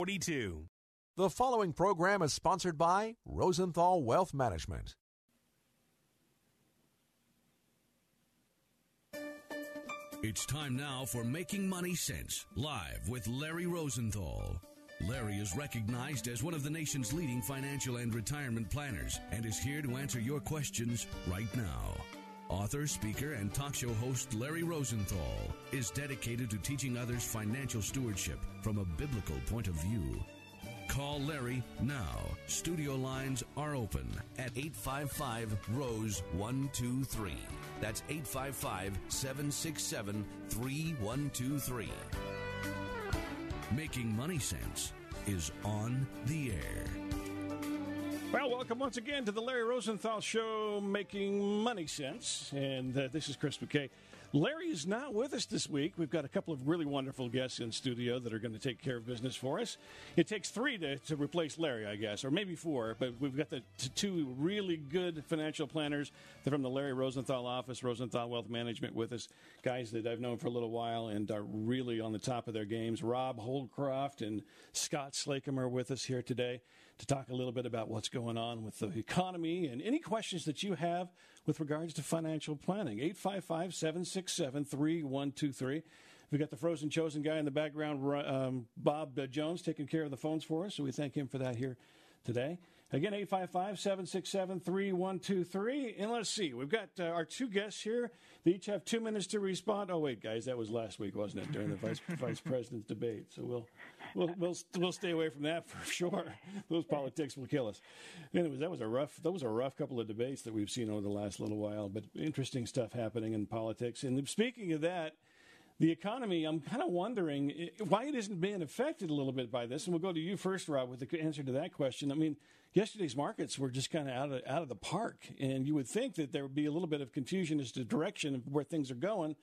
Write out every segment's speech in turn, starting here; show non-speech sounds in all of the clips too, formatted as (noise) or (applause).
42. The following program is sponsored by Rosenthal Wealth Management. It's time now for Making Money Sense, live with Larry Rosenthal. Larry is recognized as one of the nation's leading financial and retirement planners and is here to answer your questions right now. Author, speaker, and talk show host Larry Rosenthal is dedicated to teaching others financial stewardship from a biblical point of view. Call Larry now. Studio lines are open at 855 Rose 123. That's 855 767 3123. Making Money Sense is on the air. Well, welcome once again to the Larry Rosenthal Show, Making Money Sense. And uh, this is Chris McKay. Larry is not with us this week. We've got a couple of really wonderful guests in studio that are going to take care of business for us. It takes three to, to replace Larry, I guess, or maybe four, but we've got the t- two really good financial planners. They're from the Larry Rosenthal office, Rosenthal Wealth Management, with us. Guys that I've known for a little while and are really on the top of their games. Rob Holdcroft and Scott Slacum are with us here today to talk a little bit about what's going on with the economy and any questions that you have with regards to financial planning. 855 767 3123. We've got the frozen chosen guy in the background, um, Bob uh, Jones, taking care of the phones for us. So we thank him for that here today. Again, 855 767 3123. And let's see, we've got uh, our two guests here. They each have two minutes to respond. Oh, wait, guys, that was last week, wasn't it, during the vice, (laughs) vice president's debate? So we'll, we'll, we'll, we'll stay away from that (laughs) for sure. Those politics will kill us. Anyways, that was a rough, that was a rough couple of debates that we've seen over the last little while, but interesting stuff happening in politics. And speaking of that, the economy, I'm kind of wondering why it isn't being affected a little bit by this. And we'll go to you first, Rob, with the answer to that question. I mean, yesterday's markets were just kind of out of out of the park, and you would think that there would be a little bit of confusion as to direction of where things are going.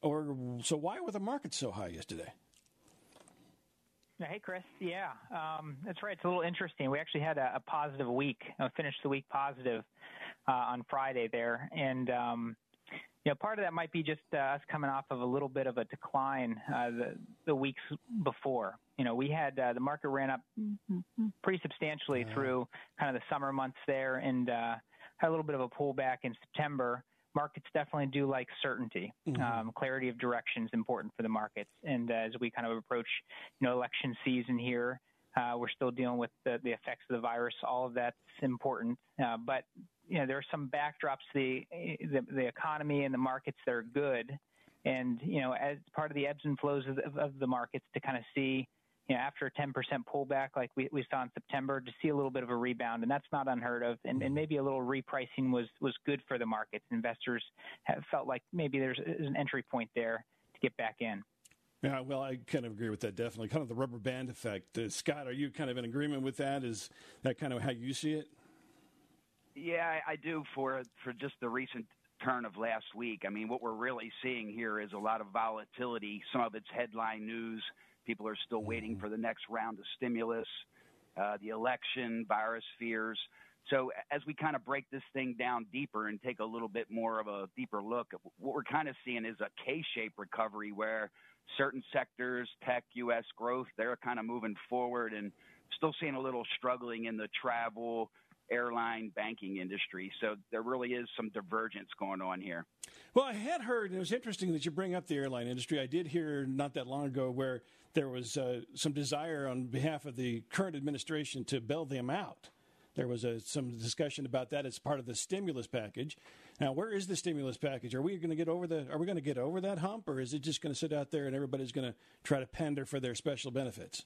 Or so, why were the markets so high yesterday? Hey, Chris. Yeah, um, that's right. It's a little interesting. We actually had a, a positive week. I finished the week positive uh, on Friday there, and um, you know, part of that might be just uh, us coming off of a little bit of a decline uh, the, the weeks before. You know, we had uh, the market ran up pretty substantially yeah. through kind of the summer months there, and uh, had a little bit of a pullback in September. Markets definitely do like certainty. Mm-hmm. Um, clarity of direction is important for the markets, and uh, as we kind of approach, you know, election season here, uh, we're still dealing with the, the, effects of the virus. All of that's important, uh, but you know there are some backdrops the, the, the economy and the markets that are good, and you know as part of the ebbs and flows of the, of the markets to kind of see you know after a 10% pullback like we, we saw in September to see a little bit of a rebound, and that's not unheard of, and, and maybe a little repricing was was good for the markets. Investors have felt like maybe there's an entry point there to get back in. Yeah, well, I kind of agree with that. Definitely, kind of the rubber band effect. Uh, Scott, are you kind of in agreement with that? Is that kind of how you see it? Yeah, I do. For for just the recent turn of last week, I mean, what we're really seeing here is a lot of volatility. Some of it's headline news. People are still waiting mm-hmm. for the next round of stimulus, uh, the election, virus fears. So as we kind of break this thing down deeper and take a little bit more of a deeper look, what we're kind of seeing is a K-shaped recovery where certain sectors, tech, U.S. growth, they're kind of moving forward and still seeing a little struggling in the travel, airline, banking industry. So there really is some divergence going on here. Well, I had heard, and it was interesting that you bring up the airline industry. I did hear not that long ago where there was uh, some desire on behalf of the current administration to bail them out. There was a, some discussion about that as part of the stimulus package. Now, where is the stimulus package? Are we going to get over the? Are we going to get over that hump, or is it just going to sit out there and everybody's going to try to pander for their special benefits?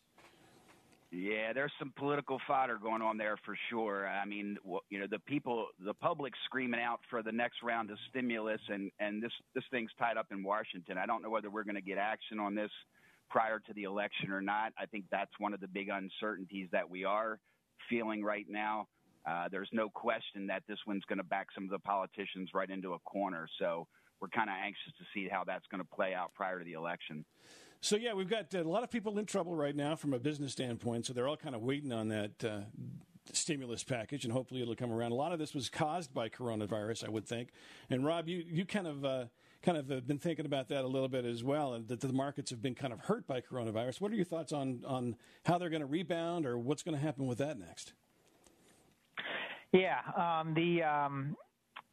Yeah, there's some political fodder going on there for sure. I mean, you know, the people, the public screaming out for the next round of stimulus, and and this this thing's tied up in Washington. I don't know whether we're going to get action on this prior to the election or not. I think that's one of the big uncertainties that we are feeling right now. Uh, there's no question that this one's going to back some of the politicians right into a corner. So we're kind of anxious to see how that's going to play out prior to the election. So yeah, we've got a lot of people in trouble right now from a business standpoint. So they're all kind of waiting on that uh, stimulus package, and hopefully it'll come around. A lot of this was caused by coronavirus, I would think. And Rob, you you kind of uh, kind of have been thinking about that a little bit as well, and that the markets have been kind of hurt by coronavirus. What are your thoughts on on how they're going to rebound, or what's going to happen with that next? Yeah, um, the um,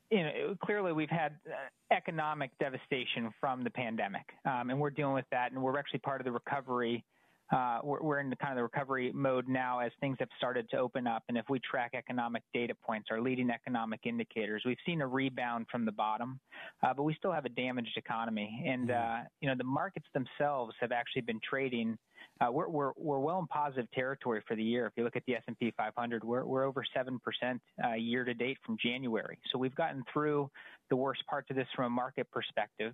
you know clearly we've had uh, economic devastation from the pandemic, um, and we're dealing with that, and we're actually part of the recovery uh, we're, we're in the kind of the recovery mode now as things have started to open up. And if we track economic data points, our leading economic indicators, we've seen a rebound from the bottom, uh, but we still have a damaged economy. And mm-hmm. uh, you know the markets themselves have actually been trading. Uh, we're, we're we're well in positive territory for the year. If you look at the S and P 500, we're we're over seven percent uh, year to date from January. So we've gotten through the worst parts of this from a market perspective,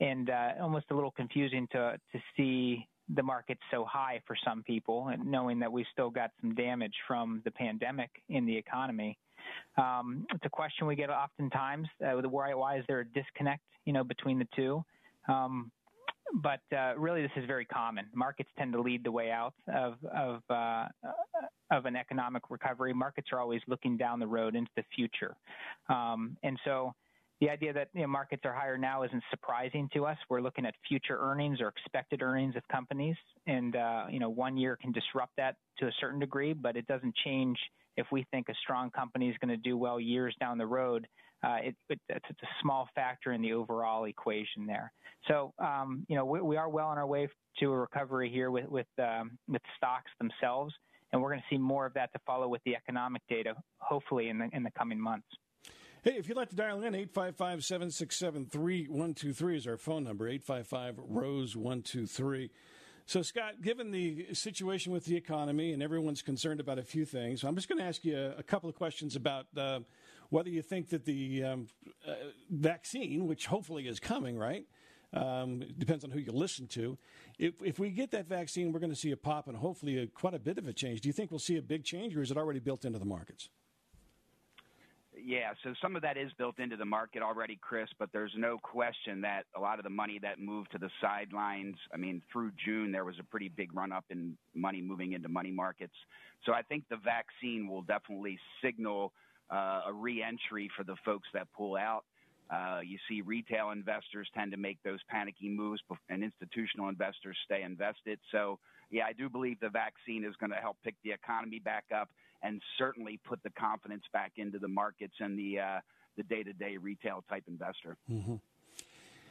and uh, almost a little confusing to to see the market's so high for some people, and knowing that we've still got some damage from the pandemic in the economy. Um, it's a question we get oftentimes: uh, why, why is there a disconnect, you know, between the two? Um, but uh, really, this is very common. Markets tend to lead the way out of of, uh, of an economic recovery. Markets are always looking down the road into the future, um, and so the idea that you know, markets are higher now isn't surprising to us. We're looking at future earnings or expected earnings of companies, and uh, you know one year can disrupt that to a certain degree, but it doesn't change if we think a strong company is going to do well years down the road. Uh, it, it, it's, a small factor in the overall equation there. So um, you know we, we, are well on our way to a recovery here with with um, with stocks themselves, and we're going to see more of that to follow with the economic data, hopefully in the in the coming months. Hey, if you'd like to dial in, 855 767 3123 is our phone number, 855 Rose 123. So, Scott, given the situation with the economy and everyone's concerned about a few things, I'm just going to ask you a, couple of questions about uh, whether you think that the um, uh, vaccine, which hopefully is coming, right? Um, it depends on who you listen to. If, if we get that vaccine, we're going to see a pop and hopefully a, quite a bit of a change. Do you think we'll see a big change, or is it already built into the markets? Yeah, so some of that is built into the market already, Chris, but there's no question that a lot of the money that moved to the sidelines, I mean, through June, there was a pretty big run up in money moving into money markets. So I think the vaccine will definitely signal uh, a re entry for the folks that pull out. Uh, you see retail investors tend to make those panicky moves, and institutional investors stay invested. So, yeah, I do believe the vaccine is going to help pick the economy back up and certainly put the confidence back into the markets and the uh, the day to day retail type investor. Mm-hmm.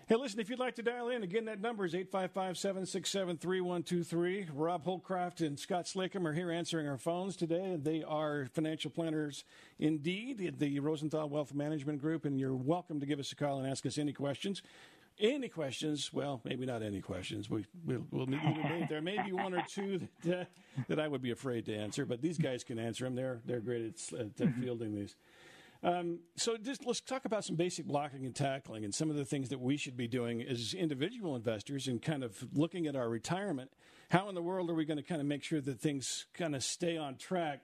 Hey, listen, if you'd like to dial in, again, that number is 855 767 3123. Rob Holcroft and Scott Slacum are here answering our phones today. They are financial planners indeed at the Rosenthal Wealth Management Group, and you're welcome to give us a call and ask us any questions. Any questions? Well, maybe not any questions. We, we'll, we'll there may be one or two that, uh, that I would be afraid to answer, but these guys can answer them. They're, they're great at, at fielding these. Um, so just let's talk about some basic blocking and tackling and some of the things that we should be doing as individual investors and kind of looking at our retirement. How in the world are we going to kind of make sure that things kind of stay on track?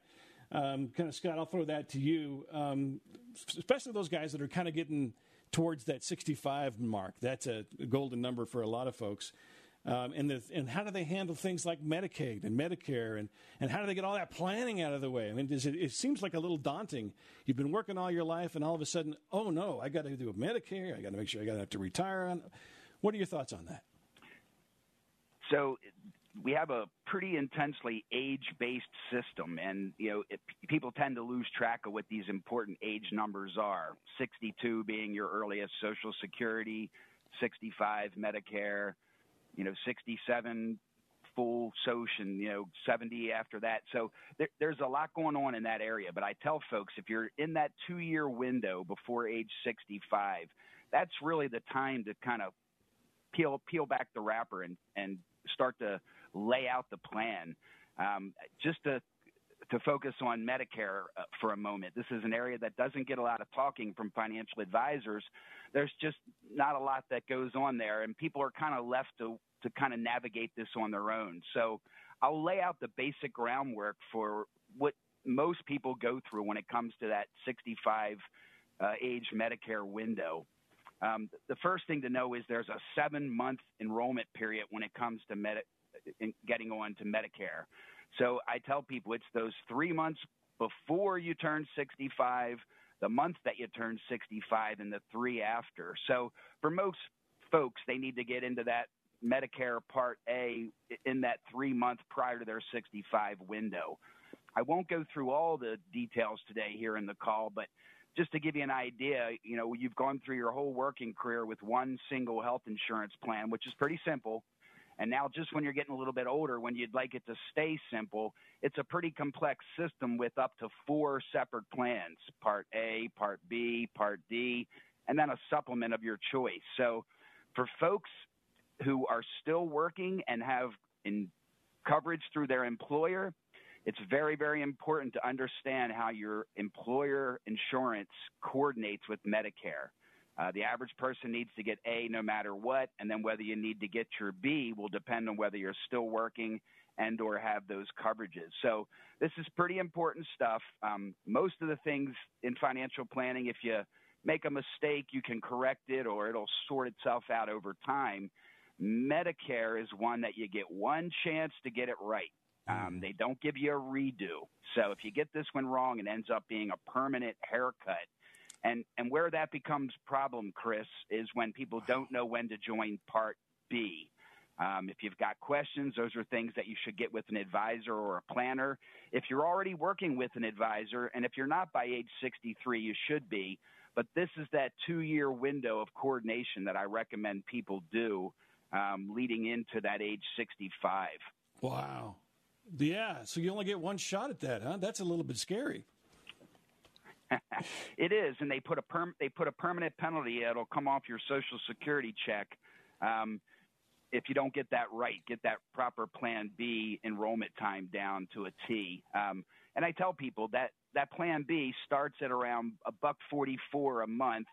Um, kind of Scott, I'll throw that to you, um, especially those guys that are kind of getting towards that 65 mark. That's a golden number for a lot of folks. Um, and, the, and how do they handle things like Medicaid and Medicare, and, and how do they get all that planning out of the way? I mean, it, it seems like a little daunting. You've been working all your life, and all of a sudden, oh no, I got to do a Medicare. I got to make sure I got to have to retire. On. What are your thoughts on that? So we have a pretty intensely age-based system, and you know it, people tend to lose track of what these important age numbers are. 62 being your earliest Social Security, 65 Medicare, you know, 67 full social, and you know 70 after that. So there, there's a lot going on in that area. But I tell folks if you're in that two year window before age 65, that's really the time to kind of peel peel back the wrapper and and start to lay out the plan. Um, just to to focus on Medicare uh, for a moment. This is an area that doesn't get a lot of talking from financial advisors. There's just not a lot that goes on there, and people are kind of left to to kind of navigate this on their own. So I'll lay out the basic groundwork for what most people go through when it comes to that 65 uh, age Medicare window. Um, the first thing to know is there's a seven month enrollment period when it comes to med- getting on to Medicare. So I tell people it's those three months before you turn 65, the month that you turn 65, and the three after. So for most folks, they need to get into that Medicare Part A in that three month prior to their 65 window. I won't go through all the details today here in the call, but just to give you an idea, you know, you've gone through your whole working career with one single health insurance plan, which is pretty simple. And now, just when you're getting a little bit older, when you'd like it to stay simple, it's a pretty complex system with up to four separate plans Part A, Part B, Part D, and then a supplement of your choice. So, for folks who are still working and have coverage through their employer, it's very, very important to understand how your employer insurance coordinates with Medicare. Uh, the average person needs to get A no matter what, and then whether you need to get your B will depend on whether you're still working and or have those coverages. So this is pretty important stuff. Um, most of the things in financial planning, if you make a mistake, you can correct it or it'll sort itself out over time. Medicare is one that you get one chance to get it right. Um, mm-hmm. they don't give you a redo. So if you get this one wrong, it ends up being a permanent haircut. And and where that becomes problem, Chris, is when people don't know when to join Part B. Um, if you've got questions, those are things that you should get with an advisor or a planner. If you're already working with an advisor, and if you're not by age 63, you should be. But this is that two year window of coordination that I recommend people do um, leading into that age 65. Wow. Yeah, so you only get one shot at that, huh? That's a little bit scary. (laughs) it is, and they put a perm- they put a permanent penalty. It'll come off your Social Security check um, if you don't get that right. Get that proper Plan B enrollment time down to a T. Um, and I tell people that that Plan B starts at around a buck forty four a month,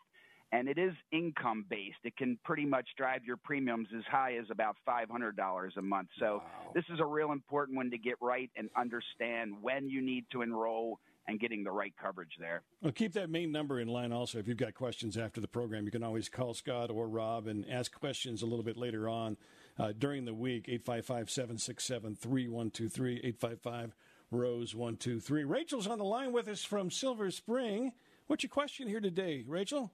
and it is income based. It can pretty much drive your premiums as high as about $500 a month. So wow. this is a real important one to get right and understand when you need to enroll and getting the right coverage there. Well, keep that main number in line also. If you've got questions after the program, you can always call Scott or Rob and ask questions a little bit later on uh, during the week. 855 767 3123 855 Rose 123. Rachel's on the line with us from Silver Spring. What's your question here today, Rachel?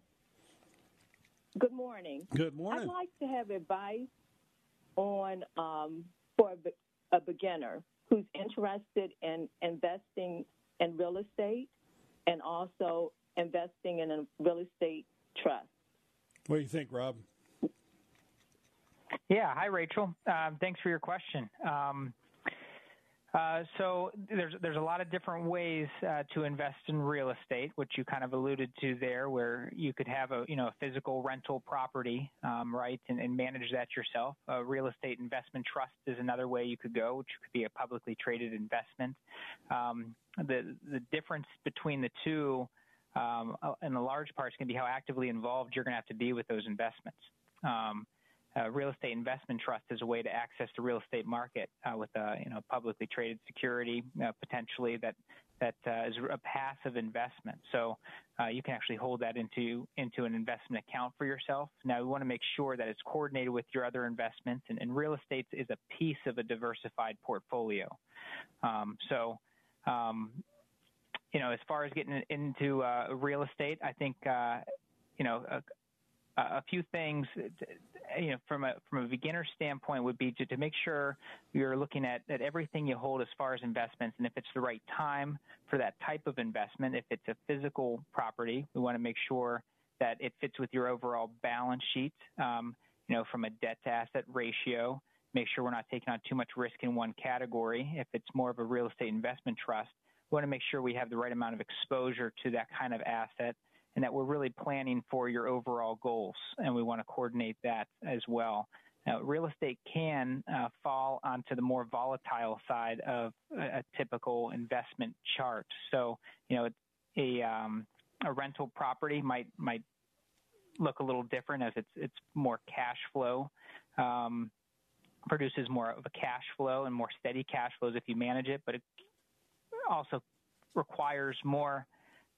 Good morning. Good morning. I'd like to have advice on um, for a, a beginner who's interested in investing in real estate and also investing in a real estate trust. What do you think, Rob? Yeah. Hi, Rachel. Um, thanks for your question. Um, uh, so there's there's a lot of different ways uh, to invest in real estate, which you kind of alluded to there, where you could have a you know a physical rental property, um, right, and, and, manage that yourself. A real estate investment trust is another way you could go, which could be a publicly traded investment. Um, the the difference between the two, um, in the large part, is going to be how actively involved you're going to have to be with those investments. Um, uh, real estate investment trust is a way to access the real estate market uh, with a you know publicly traded security uh, potentially that that uh, is a passive investment. So uh, you can actually hold that into into an investment account for yourself. Now we want to make sure that it's coordinated with your other investments, and, and real estate is a piece of a diversified portfolio. Um, so. Um, you know, as far as getting into uh, real estate, I think you know a, few things you know, from a from a beginner standpoint, would be to, to make sure you're looking at, at everything you hold as far as investments, and if it's the right time for that type of investment. If it's a physical property, we want to make sure that it fits with your overall balance sheet. Um, you know, from a debt to asset ratio, make sure we're not taking on too much risk in one category. If it's more of a real estate investment trust, we want to make sure we have the right amount of exposure to that kind of asset and that we're really planning for your overall goals. And we want to coordinate that as well. Now, real estate can uh, fall onto the more volatile side of a, a, typical investment chart. So, you know, a um, a rental property might might look a little different as it's it's more cash flow. Um, produces more of a cash flow and more steady cash flows if you manage it, but it also requires more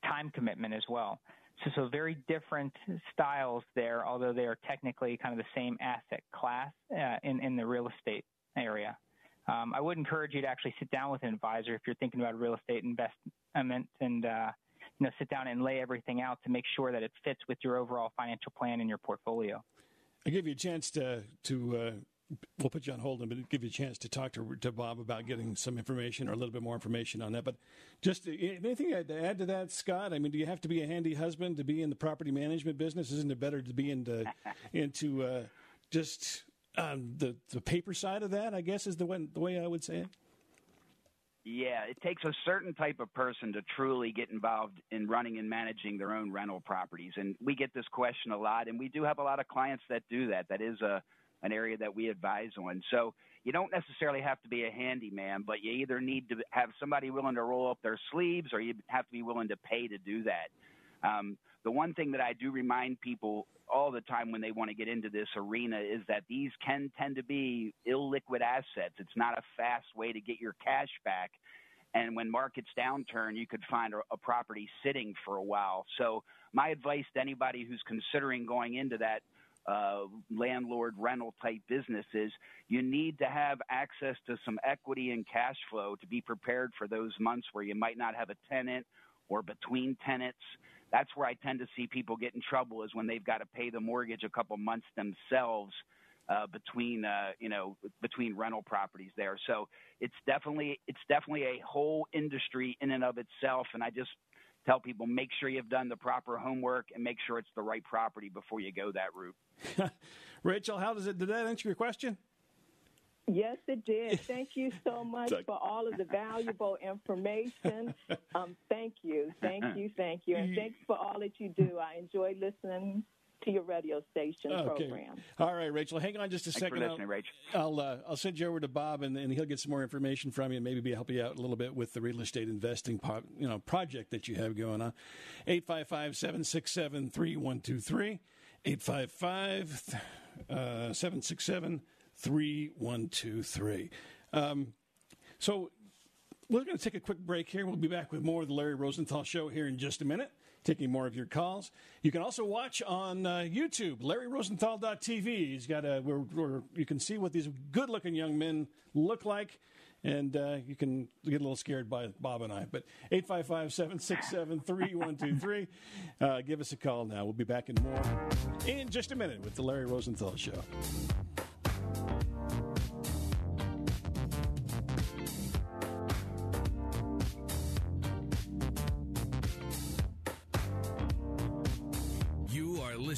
time commitment as well. So, so very different styles there, although they are technically kind of the same asset class uh, in, in the real estate area. Um, I would encourage you to actually sit down with an advisor if you're thinking about real estate investment and uh, you know sit down and lay everything out to make sure that it fits with your overall financial plan and your portfolio. I give you a chance to to uh, we'll put you on hold and give you a chance to talk to, to Bob about getting some information or a little bit more information on that. But just uh, anything to add to that, Scott? I mean, do you have to be a handy husband to be in the property management business? Isn't it better to be into (laughs) into uh, just um, the the paper side of that? I guess is the way, the way I would say it. Yeah, it takes a certain type of person to truly get involved in running and managing their own rental properties. And we get this question a lot, and we do have a lot of clients that do that. That is a an area that we advise on. So you don't necessarily have to be a handyman, but you either need to have somebody willing to roll up their sleeves or you have to be willing to pay to do that. Um, the one thing that I do remind people all the time when they want to get into this arena is that these can tend to be illiquid assets. It's not a fast way to get your cash back. And when markets downturn, you could find a, a property sitting for a while. So my advice to anybody who's considering going into that uh, landlord rental type businesses, you need to have access to some equity and cash flow to be prepared for those months where you might not have a tenant or between tenants. That's where I tend to see people get in trouble is when they've got to pay the mortgage a couple months themselves uh, between uh, you know between rental properties there. So it's definitely it's definitely a whole industry in and of itself. And I just tell people make sure you've done the proper homework and make sure it's the right property before you go that route. (laughs) Rachel, how does it did that answer your question? Yes, it did. (laughs) Thank you so much for all of the valuable information. (laughs) Um, thank you, thank you, thank you, and thanks for all that you do. I enjoy listening to your radio station okay. program. All right, Rachel, hang on just a Thanks second. For listening, I'll, Rachel. I'll, uh, I'll send you over to Bob, and, and he'll get some more information from you, and maybe be help you out a little bit with the real estate investing po- you know project that you have going on. 855-767-3123. 855 767 3123. Um, so we're going to take a quick break here. We'll be back with more of the Larry Rosenthal Show here in just a minute taking more of your calls. You can also watch on uh, YouTube, LarryRosenthal.tv. He's got a where, where you can see what these good-looking young men look like, and uh, you can get a little scared by Bob and I. But 855-767-3123. Uh, give us a call now. We'll be back in more in just a minute with the Larry Rosenthal Show.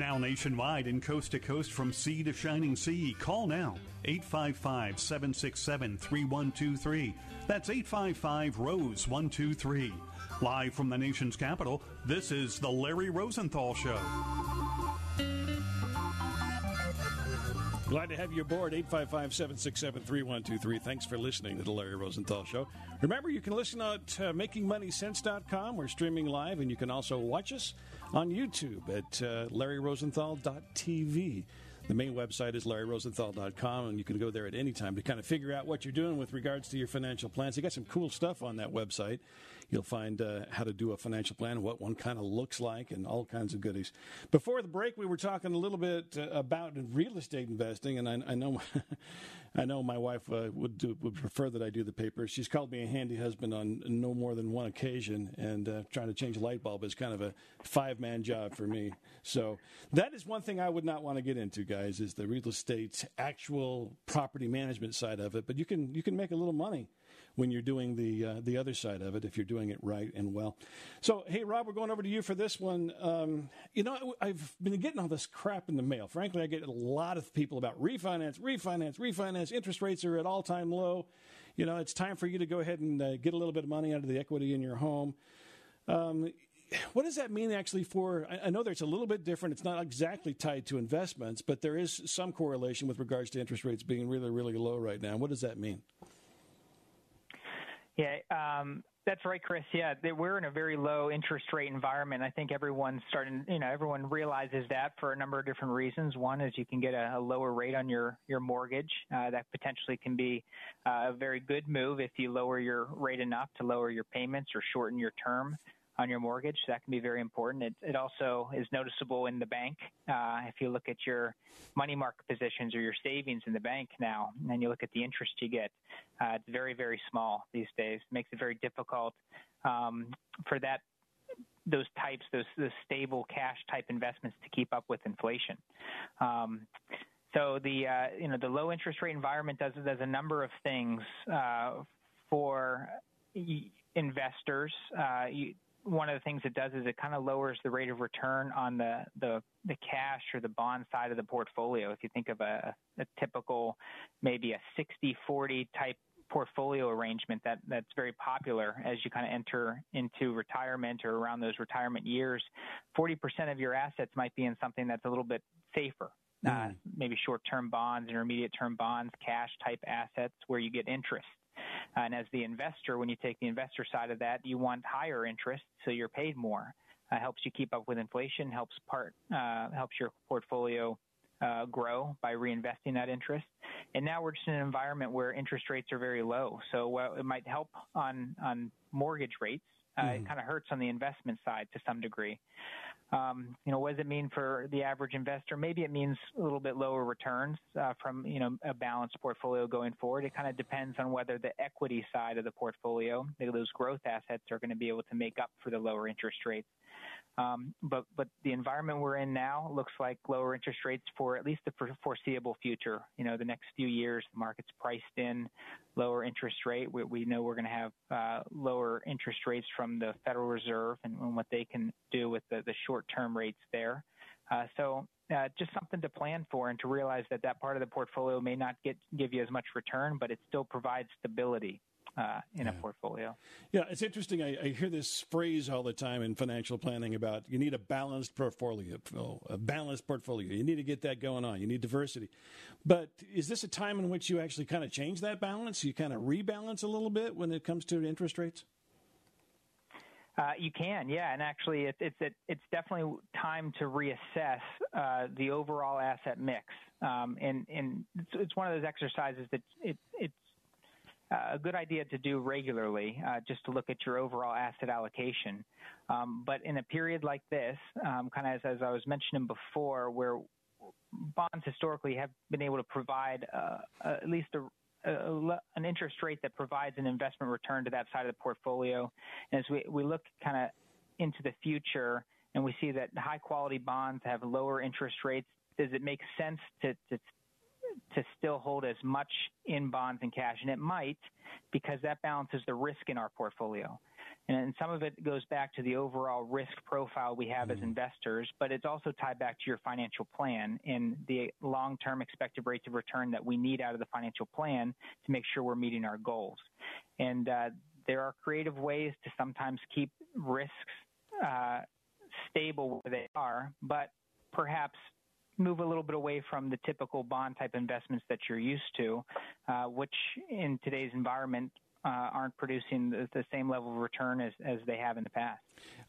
Now nationwide and coast to coast from sea to shining sea. Call now 855 767 3123. That's 855 Rose 123. Live from the nation's capital, this is The Larry Rosenthal Show. Glad to have you aboard 855 767 3123. Thanks for listening to The Larry Rosenthal Show. Remember, you can listen at uh, makingmoneysense.com. We're streaming live, and you can also watch us on YouTube at uh, larryrosenthal.tv. The main website is larryrosenthal.com, and you can go there at any time to kind of figure out what you're doing with regards to your financial plans. You got some cool stuff on that website. You'll find uh, how to do a financial plan, what one kind of looks like, and all kinds of goodies. Before the break, we were talking a little bit uh, about real estate investing, and I, I know, (laughs) I know my wife uh, would do, would prefer that I do the papers. She's called me a handy husband on no more than one occasion, and uh, trying to change a light bulb is kind of a five man job for me. So that is one thing I would not want to get into, guys, is the real estate actual property management side of it. But you can you can make a little money when you're doing the uh, the other side of it if you're doing it right and well. So, hey, Rob, we're going over to you for this one. Um, you know, I've been getting all this crap in the mail. Frankly, I get a lot of people about refinance, refinance, refinance. Interest rates are at all time low. You know, it's time for you to go ahead and uh, get a little bit of money out of the equity in your home. Um, what does that mean actually for? I, know it's a little bit different. It's not exactly tied to investments, but there is some correlation with regards to interest rates being really, really low right now. What does that mean? Yeah, um, that's right, Chris. Yeah, we're in a very low interest rate environment. I think everyone's starting, you know, everyone realizes that for a number of different reasons. One is you can get a, a lower rate on your, your mortgage. Uh, that potentially can be uh, a very good move if you lower your rate enough to lower your payments or shorten your term on your mortgage. That can be very important. It, it also is noticeable in the bank. Uh, if you look at your money market positions or your savings in the bank now, and you look at the interest you get, uh, it's very, very small these days. It makes it very difficult um, for that those types, those, those stable cash type investments to keep up with inflation. Um, so the uh, you know the low interest rate environment does does a number of things uh, for investors. Uh, you, one of the things it does is it kind of lowers the rate of return on the, the, the cash or the bond side of the portfolio. If you think of a, a typical, maybe a 60-40 type portfolio arrangement that that's very popular as you kind of enter into retirement or around those retirement years. 40% of your assets might be in something that's a little bit safer. Mm. Uh, maybe short-term bonds, intermediate-term bonds, cash type assets where you get interest. And as the investor, when you take the investor side of that, you want higher interest, so you're paid more. Uh, helps you keep up with inflation, helps part uh, helps your portfolio uh, grow by reinvesting that interest. And now we're just in an environment where interest rates are very low. So while it might help on on mortgage rates, uh, mm. it kind of hurts on the investment side to some degree. Um, you know, what does it mean for the average investor? Maybe it means a little bit lower returns uh, from you know a balanced portfolio going forward. It kind of depends on whether the equity side of the portfolio, those growth assets, are going to be able to make up for the lower interest rates. Um, but but the environment we're in now looks like lower interest rates for at least the foreseeable future. You know, the next few years, the market's priced in lower interest rate. We, we know we're going to have uh, lower interest rates from the Federal Reserve and, and what they can do with the, the short-term rates there. Uh, so uh, just something to plan for and to realize that that part of the portfolio may not get give you as much return, but it still provides stability uh, in yeah. a portfolio. Yeah, it's interesting. I, I, hear this phrase all the time in financial planning about you need a balanced portfolio, a balanced portfolio. You need to get that going on. You need diversity. But is this a time in which you actually kind of change that balance? You kind of rebalance a little bit when it comes to interest rates? Uh, you can, yeah, and actually, it, it's it, it's definitely time to reassess uh, the overall asset mix, um, and and it's, it's, one of those exercises that it, it's a good idea to do regularly, uh, just to look at your overall asset allocation. Um, but in a period like this, um, kind of as, as, I was mentioning before, where bonds historically have been able to provide uh, at least a, a, an interest rate that provides an investment return to that side of the portfolio. And as we, we look kind of into the future and we see that high quality bonds have lower interest rates, does it make sense to, to to still hold as much in bonds and cash, and it might because that balances the risk in our portfolio. And some of it goes back to the overall risk profile we have mm. as investors, but it's also tied back to your financial plan and the long term expected rates of return that we need out of the financial plan to make sure we're meeting our goals. And uh, there are creative ways to sometimes keep risks uh, stable where they are, but perhaps move a little bit away from the typical bond type investments that you're used to, uh, which in today's environment uh, aren't producing the, the, same level of return as, as they have in the past.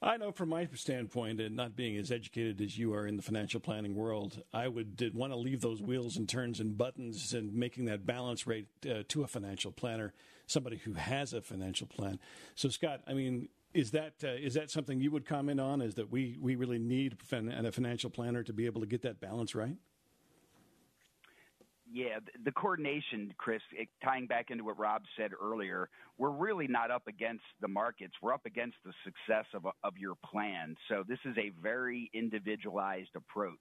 I know from my standpoint, and not being as educated as you are in the financial planning world, I would want to leave those wheels and turns and buttons and making that balance rate uh, to a financial planner, somebody who has a financial plan. So, Scott, I mean, is that uh, is that something you would comment on? Is that we we really need a financial planner to be able to get that balance right? Yeah, the coordination, Chris, tying back into what Rob said earlier, we're really not up against the markets. We're up against the success of, of your plan. So this is a very individualized approach.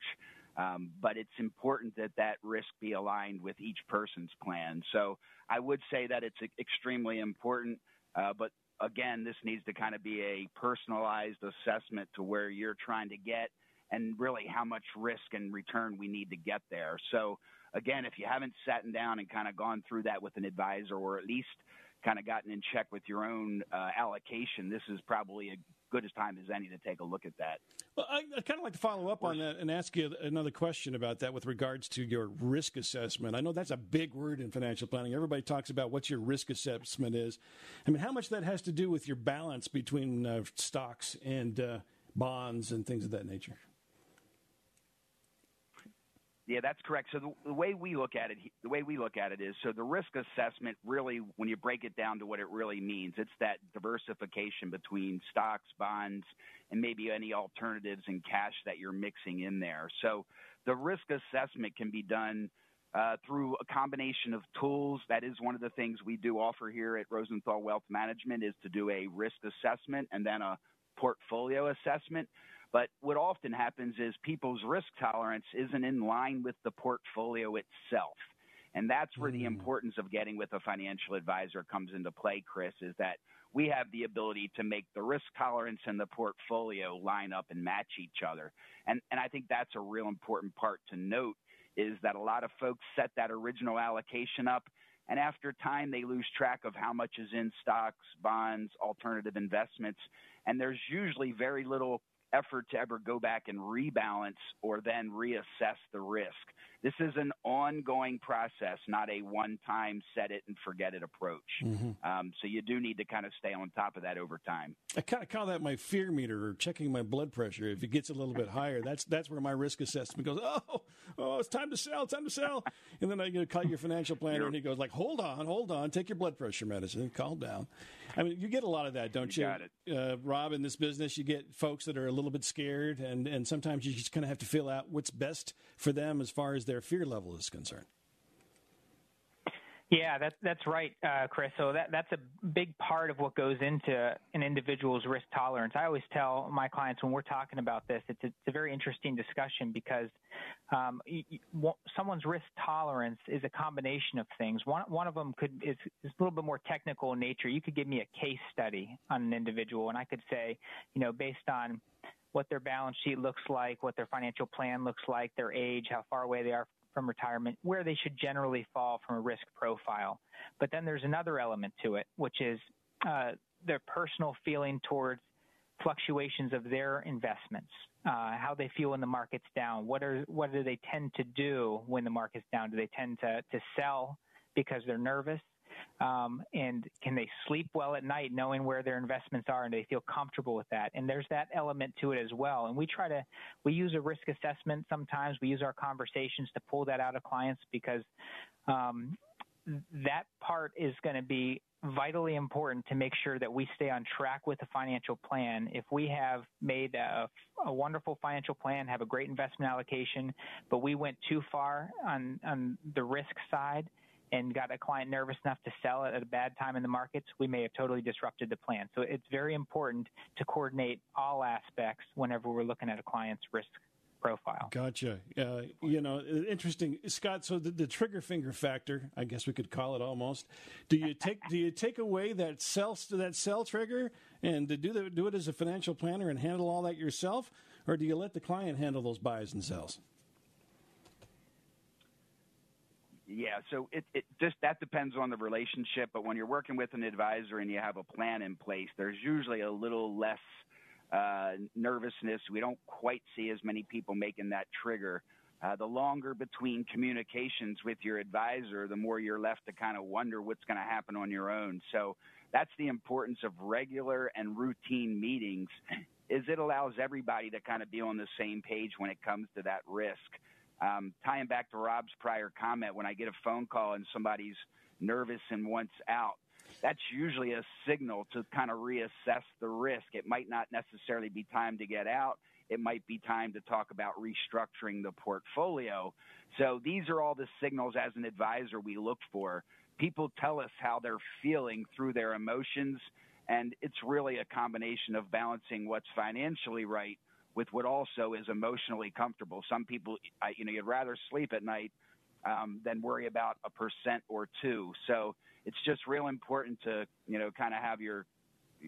Um, but it's important that that risk be aligned with each person's plan. So I would say that it's extremely important, uh, but again, this needs to kind of be a personalized assessment to where you're trying to get and really how much risk and return we need to get there. So, again, if you haven't sat down and kind of gone through that with an advisor or at least kind of gotten in check with your own uh, allocation, this is probably a good as time as any to take a look at that. Well, I, would kind of like to follow up on that and ask you another question about that with regards to your risk assessment. I know that's a big word in financial planning. Everybody talks about what your risk assessment is. I mean, how much that has to do with your balance between uh, stocks and uh, bonds and things of that nature? Yeah, that's correct. So the, the, way we look at it, the way we look at it is, so the risk assessment really, when you break it down to what it really means, it's that diversification between stocks, bonds, and maybe any alternatives in cash that you're mixing in there. So the risk assessment can be done uh, through a combination of tools. That is one of the things we do offer here at Rosenthal Wealth Management is to do a risk assessment and then a portfolio assessment. But what often happens is people's risk tolerance isn't in line with the portfolio itself. And that's where the hmm. importance of getting with a financial advisor comes into play, Chris, is that we have the ability to make the risk tolerance and the portfolio line up and match each other. And, and I think that's a real important part to note is that a lot of folks set that original allocation up and after time they lose track of how much is in stocks, bonds, alternative investments, and there's usually very little effort to ever go back and rebalance or then reassess the risk. This is an ongoing process, not a one time set it and forget it approach. Mm-hmm. Um, so you do need to kind of stay on top of that over time. I kind of call that my fear meter or checking my blood pressure. If it gets a little bit higher, that's that's where my risk assessment goes, oh, oh, it's time to sell, time to sell. And then I get call your financial planner and he goes like, hold on, hold on, take your blood pressure medicine, calm down. I mean, you get a lot of that, don't you? you? Uh, Rob, in this business, you get folks that are a little bit scared, and, and sometimes you just kind of have to feel out what's best for them as far as their fear level is concerned. Yeah, that's that's right, uh, Chris. So that that's a big part of what goes into an individual's risk tolerance. I always tell my clients when we're talking about this, it's a, it's a very interesting discussion because um, you, you, someone's risk tolerance is a combination of things. One one of them could is, is a little bit more technical in nature. You could give me a case study on an individual, and I could say, you know, based on what their balance sheet looks like, what their financial plan looks like, their age, how far away they are from retirement, where they should generally fall from a risk profile. But then there's another element to it, which is uh, their personal feeling towards fluctuations of their investments, uh, how they feel when the market's down, what are what do they tend to do when the market's down? Do they tend to to sell because they're nervous? Um, and can they sleep well at night knowing where their investments are and they feel comfortable with that? And there's that element to it as well. And we try to, we use a risk assessment sometimes. We use our conversations to pull that out of clients because um, that part is going to be vitally important to make sure that we stay on track with the financial plan. If we have made a, a, wonderful financial plan, have a great investment allocation, but we went too far on, on the risk side, and got a client nervous enough to sell it at a bad time in the markets, we may have totally disrupted the plan. So it's very important to coordinate all aspects whenever we're looking at a client's risk profile. Gotcha. Uh, you know, interesting, Scott. So the, the, trigger finger factor, I guess we could call it almost. Do you take do you take away that sell that sell trigger and to do the, do it as a financial planner and handle all that yourself, or do you let the client handle those buys and sells? Yeah, so it, it just that depends on the relationship. But when you're working with an advisor and you have a plan in place, there's usually a little less uh, nervousness. We don't quite see as many people making that trigger. Uh, the longer between communications with your advisor, the more you're left to kind of wonder what's going to happen on your own. So that's the importance of regular and routine meetings is it allows everybody to kind of be on the same page when it comes to that risk. Um, tying back to Rob's prior comment, when I get a phone call and somebody's nervous and wants out, that's usually a signal to kind of reassess the risk. It might not necessarily be time to get out. It might be time to talk about restructuring the portfolio. So these are all the signals as an advisor we look for. People tell us how they're feeling through their emotions, and it's really a combination of balancing what's financially right with what also is emotionally comfortable. Some people, you know, you'd rather sleep at night um, than worry about a percent or two. So it's just real important to you know kind of have your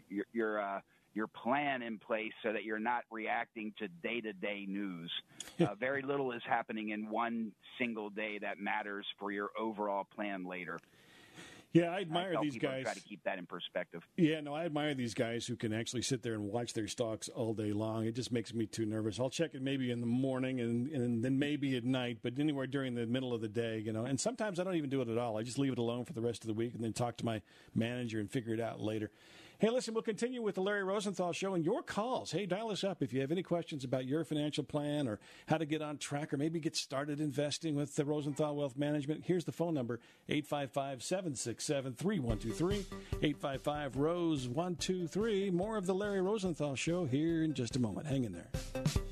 your your, uh, your plan in place so that you're not reacting to day to day news. Uh, very little is happening in one single day that matters for your overall plan later. Yeah, I admire I these guys. Try to keep that in perspective. Yeah, no, I admire these guys who can actually sit there and watch their stocks all day long. It just makes me too nervous. I'll check it maybe in the morning and, and then maybe at night, but anywhere during the middle of the day, you know. And sometimes I don't even do it at all. I just leave it alone for the rest of the week and then talk to my manager and figure it out later. Hey, listen, we'll continue with the Larry Rosenthal Show and your calls. Hey, dial us up if you have any questions about your financial plan or how to get on track or maybe get started investing with the Rosenthal Wealth Management. Here's the phone number 855 767 3123. 855 Rose 123. More of the Larry Rosenthal Show here in just a moment. Hang in there.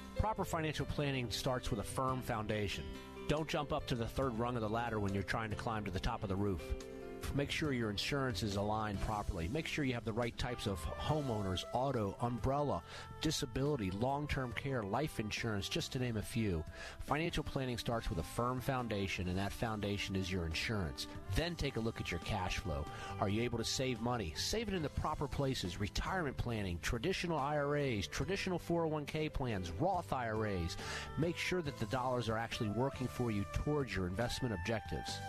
Proper financial planning starts with a firm foundation. Don't jump up to the third rung of the ladder when you're trying to climb to the top of the roof. Make sure your insurance is aligned properly. Make sure you have the right types of homeowners, auto, umbrella, disability, long term care, life insurance, just to name a few. Financial planning starts with a firm foundation, and that foundation is your insurance. Then take a look at your cash flow. Are you able to save money? Save it in the proper places retirement planning, traditional IRAs, traditional 401k plans, Roth IRAs. Make sure that the dollars are actually working for you towards your investment objectives.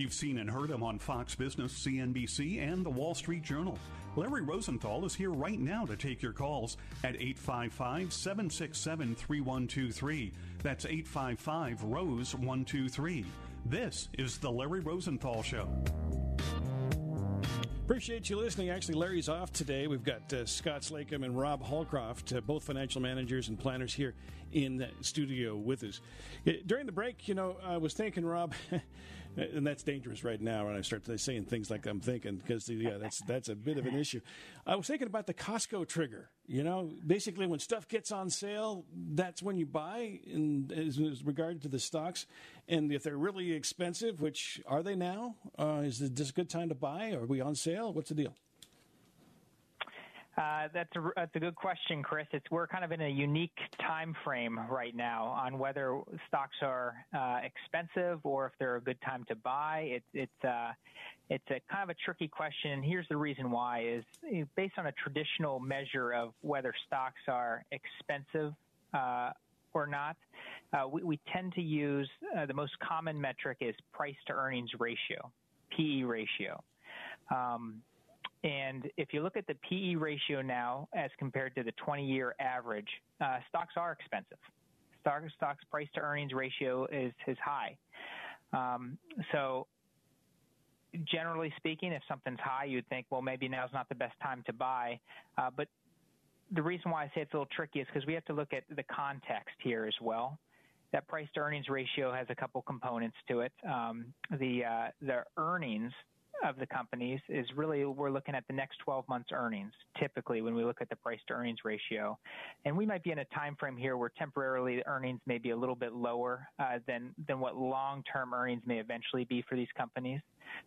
You've seen and heard him on Fox Business, CNBC, and the Wall Street Journal. Larry Rosenthal is here right now to take your calls at 855 767 3123. That's 855 Rose 123. This is The Larry Rosenthal Show. Appreciate you listening. Actually, Larry's off today. We've got uh, Scott Slacum and Rob Holcroft, uh, both financial managers and planners here in the studio with us. Uh, during the break, you know, I was thinking, Rob, (laughs) and that's dangerous right now when I start saying things like I'm thinking because yeah, that's that's a bit of an issue. I was thinking about the Costco trigger. You know, basically when stuff gets on sale, that's when you buy. In as, as regard to the stocks, and if they're really expensive, which are they now? Uh, is this a good time to buy? Are we on sale? What's the deal? Uh, that's a that's a good question, Chris. It's we're kind of in a unique time frame right now on whether stocks are uh, expensive or if they're a good time to buy. It's it's uh, it's a kind of a tricky question, here's the reason why: is based on a traditional measure of whether stocks are expensive uh, or not. Uh, we, we, tend to use uh, the most common metric is price to earnings ratio, PE ratio. Um, and if you look at the PE ratio now as compared to the 20 year average, uh, stocks are expensive. Stock, stocks price to earnings ratio is, is high. Um, so, generally speaking, if something's high, you'd think, well, maybe now's not the best time to buy. Uh, but the reason why I say it's a little tricky is because we have to look at the context here as well. That price to earnings ratio has a couple components to it. Um, the uh, the earnings of the companies is really we're looking at the next 12 months earnings typically when we look at the price to earnings ratio. And we might be in a time frame here where temporarily the earnings may be a little bit lower uh, than than what long-term earnings may eventually be for these companies.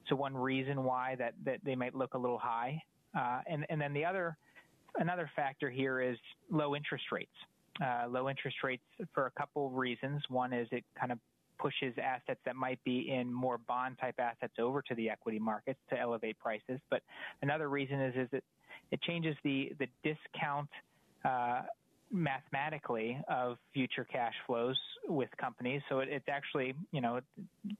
So one reason why that that they might look a little high uh, and and then the other another factor here is low interest rates. Uh, low interest rates for a couple of reasons. One is it kind of pushes assets that might be in more bond type assets over to the equity markets to elevate prices. But another reason is is that it changes the the discount uh, mathematically of future cash flows with companies. So it, it's actually, you know,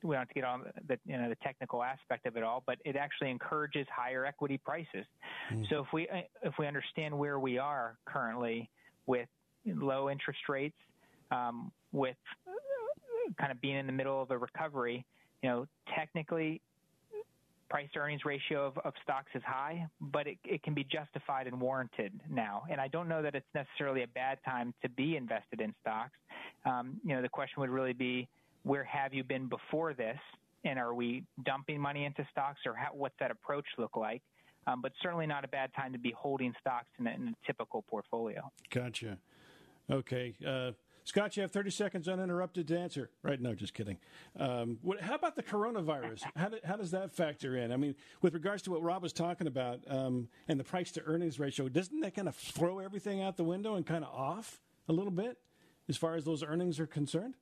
we don't have to get on the, you know, the technical aspect of it all, but it actually encourages higher equity prices. Mm. So if we, if we understand where we are currently with low interest rates, um, with kind of being in the middle of a recovery, you know, technically price to earnings ratio of, of stocks is high, but it, it can be justified and warranted now. And I don't know that it's necessarily a bad time to be invested in stocks. Um, you know, the question would really be, where have you been before this? And are we dumping money into stocks or how, what's that approach look like? Um, but certainly not a bad time to be holding stocks in a, in a typical portfolio. Gotcha. Okay. Uh, Scott, you have 30 seconds uninterrupted to answer. Right? No, just kidding. Um, what, how about the coronavirus? (laughs) How, do, how, does that factor in? I mean, with regards to what Rob was talking about um, and the price to earnings ratio, doesn't that kind of throw everything out the window and kind of off a little bit as far as those earnings are concerned?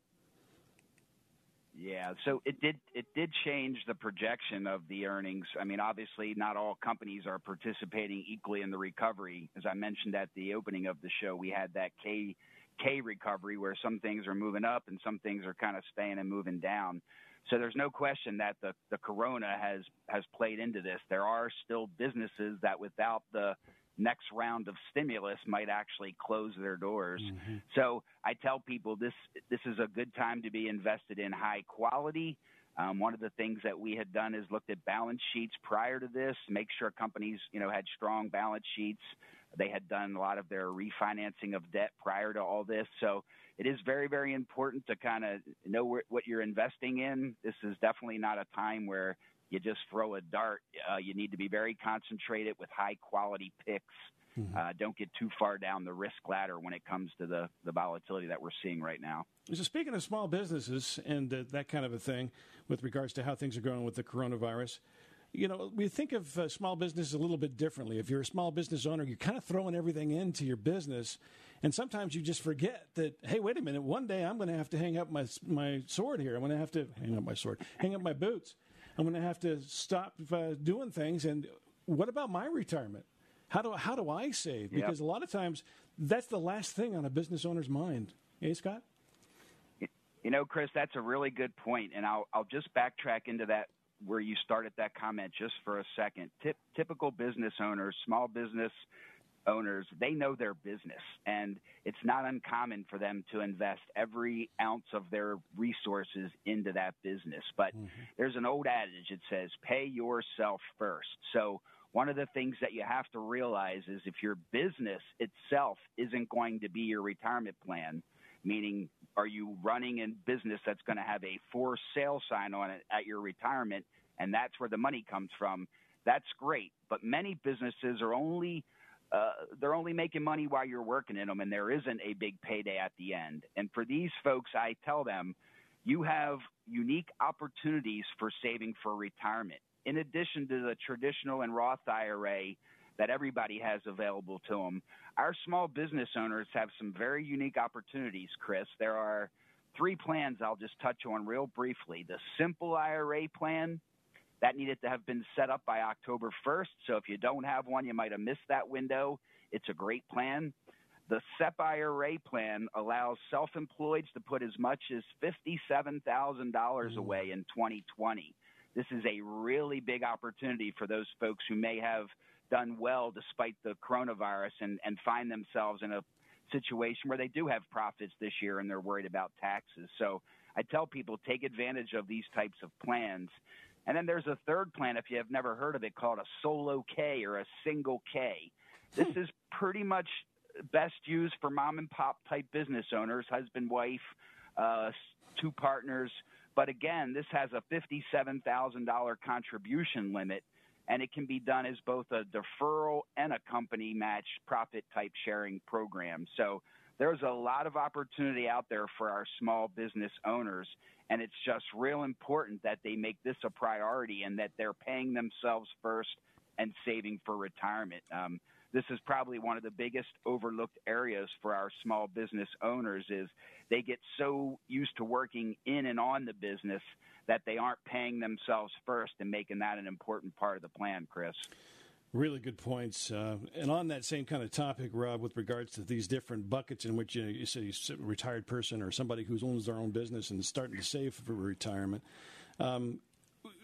Yeah, so it did it did change the projection of the earnings. I mean, obviously, not all companies are participating equally in the recovery. As I mentioned at the opening of the show, we had that K K recovery where some things are moving up and some things are kind of staying and moving down. So there's no question that the, the corona has has played into this. There are still businesses that without the next round of stimulus might actually close their doors. Mm-hmm. So I tell people this this is a good time to be invested in high quality. Um, one of the things that we had done is looked at balance sheets prior to this, make sure companies you know had strong balance sheets. They had done a lot of their refinancing of debt prior to all this. So it is very, very important to kind of know where, what you're investing in. This is definitely not a time where you just throw a dart. Uh, you need to be very concentrated with high quality picks. Mm-hmm. Uh, don't get too far down the risk ladder when it comes to the, the volatility that we're seeing right now. So, speaking of small businesses and uh, that kind of a thing, with regards to how things are going with the coronavirus, you know, we think of uh, small business a little bit differently. If you're a small business owner, you're kind of throwing everything into your business, and sometimes you just forget that. Hey, wait a minute! One day I'm going to have to hang up my my sword here. I'm going to have to hang up my sword, hang up my boots. I'm going to have to stop uh, doing things. And what about my retirement? How do how do I save? Because yep. a lot of times that's the last thing on a business owner's mind. Hey, Scott. You know, Chris, that's a really good point, and I'll I'll just backtrack into that where you started that comment just for a second. Tip, typical business owners, small business owners, they know their business, and it's not uncommon for them to invest every ounce of their resources into that business. But mm-hmm. there's an old adage that says, pay yourself first. So one of the things that you have to realize is if your business itself isn't going to be your retirement plan, meaning are you running a business that's going to have a for sale sign on it at your retirement and that's where the money comes from? That's great but many businesses are only uh, they're only making money while you're working in them and there isn't a big payday at the end. And for these folks i tell them you have unique opportunities for saving for retirement. In addition to the traditional and roth ira that everybody has available to them. Our small business owners have some very unique opportunities, Chris. There are three plans I'll just touch on real briefly. The simple IRA plan, that needed to have been set up by October 1st. So if you don't have one, you might have missed that window. It's a great plan. The SEP IRA plan allows self employeds to put as much as $57,000 mm. away in 2020. This is a really big opportunity for those folks who may have done well despite the coronavirus and, and find themselves in a situation where they do have profits this year and they're worried about taxes. So I tell people take advantage of these types of plans. And then there's a third plan, if you have never heard of it, called a solo K or a single K. This is pretty much best used for mom and pop type business owners, husband, wife, uh, two partners. But again, this has a $57,000 contribution limit, and it can be done as both a deferral and a company match profit type sharing program. So there's a lot of opportunity out there for our small business owners, and it's just real important that they make this a priority and that they're paying themselves first and saving for retirement. Um, this is probably one of the biggest overlooked areas for our small business owners is they get so used to working in and on the business that they aren't paying themselves first and making that an important part of the plan chris Really good points. Uh, and on that same kind of topic, Rob, with regards to these different buckets in which you, know, you say a retired person or somebody who owns their own business and is starting to save for retirement, um,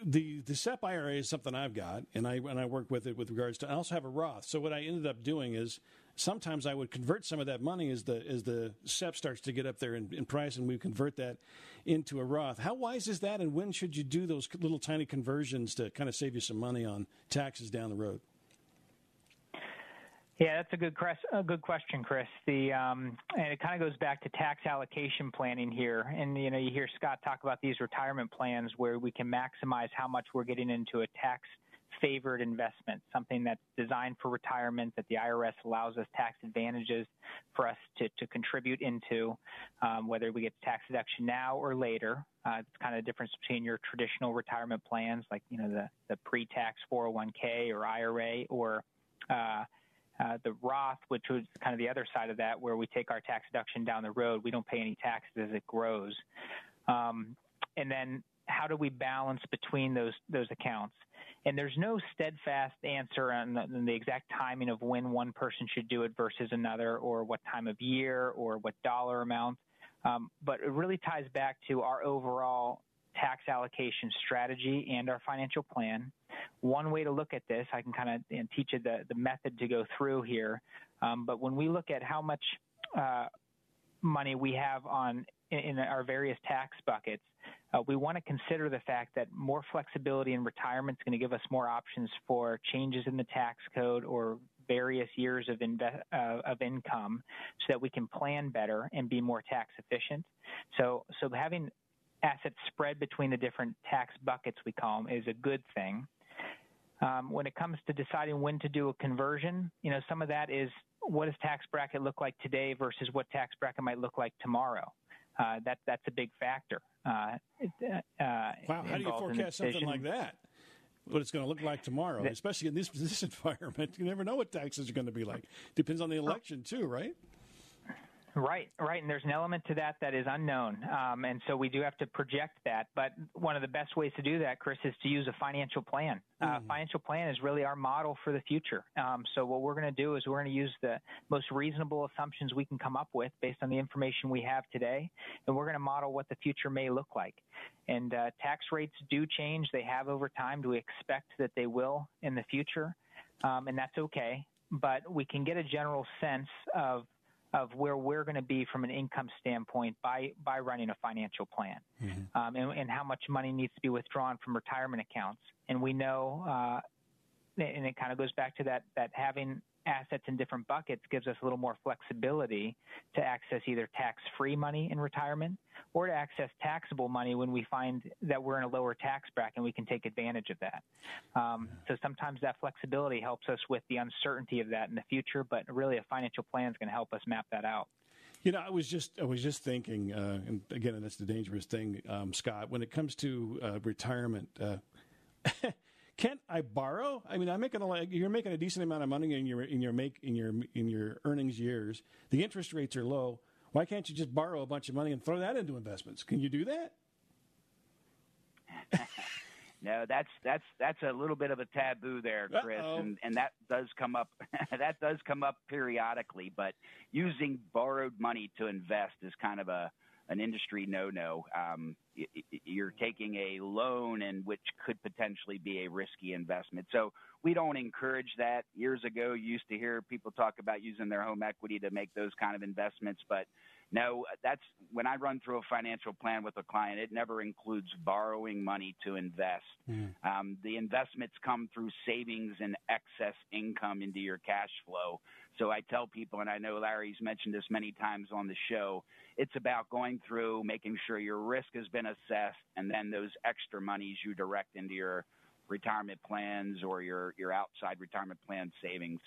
the the SEP IRA is something I've got, and I and I work with it with regards to. I also have a Roth. So what I ended up doing is sometimes I would convert some of that money as the as the SEP starts to get up there in, in price, and we convert that into a Roth. How wise is that, and when should you do those little tiny conversions to kind of save you some money on taxes down the road? Yeah, that's a good, a good question, Chris. The um, and it kind of goes back to tax allocation planning here. And you know, you hear Scott talk about these retirement plans where we can maximize how much we're getting into a tax favored investment, something that's designed for retirement that the IRS allows us tax advantages for us to, to contribute into, um, whether we get tax deduction now or later. Uh, it's kind of the difference between your traditional retirement plans, like you know the the pre-tax 401k or IRA, or uh, uh, the Roth, which was kind of the other side of that, where we take our tax deduction down the road, we don't pay any taxes as it grows. Um, and then how do we balance between those those accounts? And there's no steadfast answer on the, on the, exact timing of when one person should do it versus another, or what time of year, or what dollar amount. Um, but it really ties back to our overall tax allocation strategy and our financial plan. One way to look at this, I can kind of you know, teach you the, the method to go through here. Um, but when we look at how much uh, money we have on in, in our various tax buckets, uh, we want to consider the fact that more flexibility in retirement is going to give us more options for changes in the tax code or various years of, inve- uh, of income so that we can plan better and be more tax efficient. So, so having assets spread between the different tax buckets, we call them, is a good thing. Um, when it comes to deciding when to do a conversion, you know, some of that is what does tax bracket look like today versus what tax bracket might look like tomorrow. Uh, that that's a big factor. Uh, uh, wow, how do you forecast something like that? What it's going to look like tomorrow, especially in this (laughs) this environment, you never know what taxes are going to be like. Depends on the election too, right? Right, right, and there's an element to that that is unknown, um, and so we do have to project that. But one of the best ways to do that, Chris, is to use a financial plan. Uh, mm. financial plan is really our model for the future. Um, so what we're going to do is we're going to use the most reasonable assumptions we can come up with based on the information we have today, and we're going to model what the future may look like. And uh, tax rates do change; they have over time. Do we expect that they will in the future? Um, and that's okay. But we can get a general sense of of where we're going to be from an income standpoint by by running a financial plan, mm-hmm. um, and, and, how much money needs to be withdrawn from retirement accounts. And we know, uh, and it kind of goes back to that that having assets in different buckets gives us a little more flexibility to access either tax-free money in retirement or to access taxable money when we find that we're in a lower tax bracket and we can take advantage of that. Um, so sometimes that flexibility helps us with the uncertainty of that in the future, but really a financial plan is going to help us map that out. You know, I was just I was just thinking, uh, and again, that's the dangerous thing, um, Scott. When it comes to uh, retirement, uh, (laughs) can't I borrow? I mean, I'm making a you're making a decent amount of money in your in your make in your in your earnings years. The interest rates are low. Why can't you just borrow a bunch of money and throw that into investments? Can you do that? (laughs) no, that's that's that's a little bit of a taboo there, Chris, and and that does come up (laughs) that does come up periodically. But using borrowed money to invest is kind of a an industry no-no. Um, you're taking a loan and which could potentially be a risky investment. So we don't encourage that. Years ago, you used to hear people talk about using their home equity to make those kind of investments, but no, that's when I run through a financial plan with a client, it never includes borrowing money to invest. Mm. Um, the investments come through savings and excess income into your cash flow. So I tell people, and I know Larry's mentioned this many times on the show, it's about going through, making sure your risk has been assessed, and then those extra monies you direct into your retirement plans or your, your outside retirement plan savings.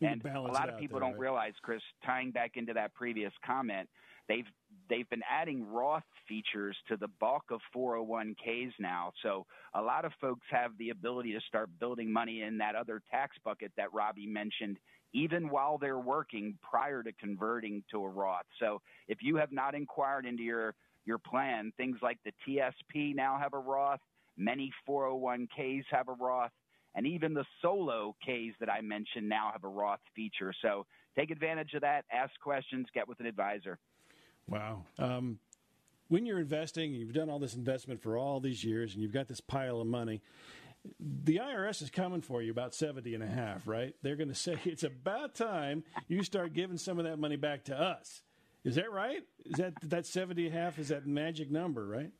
And a lot of people there, don't right? realize, Chris, tying back into that previous comment, they've they've been adding Roth features to the bulk of 401ks now. So a lot of folks have the ability to start building money in that other tax bucket that Robbie mentioned, even while they're working prior to converting to a Roth. So if you have not inquired into your your plan, things like the TSP now have a Roth, many 401ks have a Roth. And even the solo Ks that I mentioned now have a Roth feature. So take advantage of that, ask questions, get with an advisor. Wow. Um, when you're investing, you've done all this investment for all these years, and you've got this pile of money. The IRS is coming for you about 70 and a half, right? They're going to say (laughs) it's about time you start giving some of that money back to us. Is that right? Is that that 70 and a half is that magic number, right?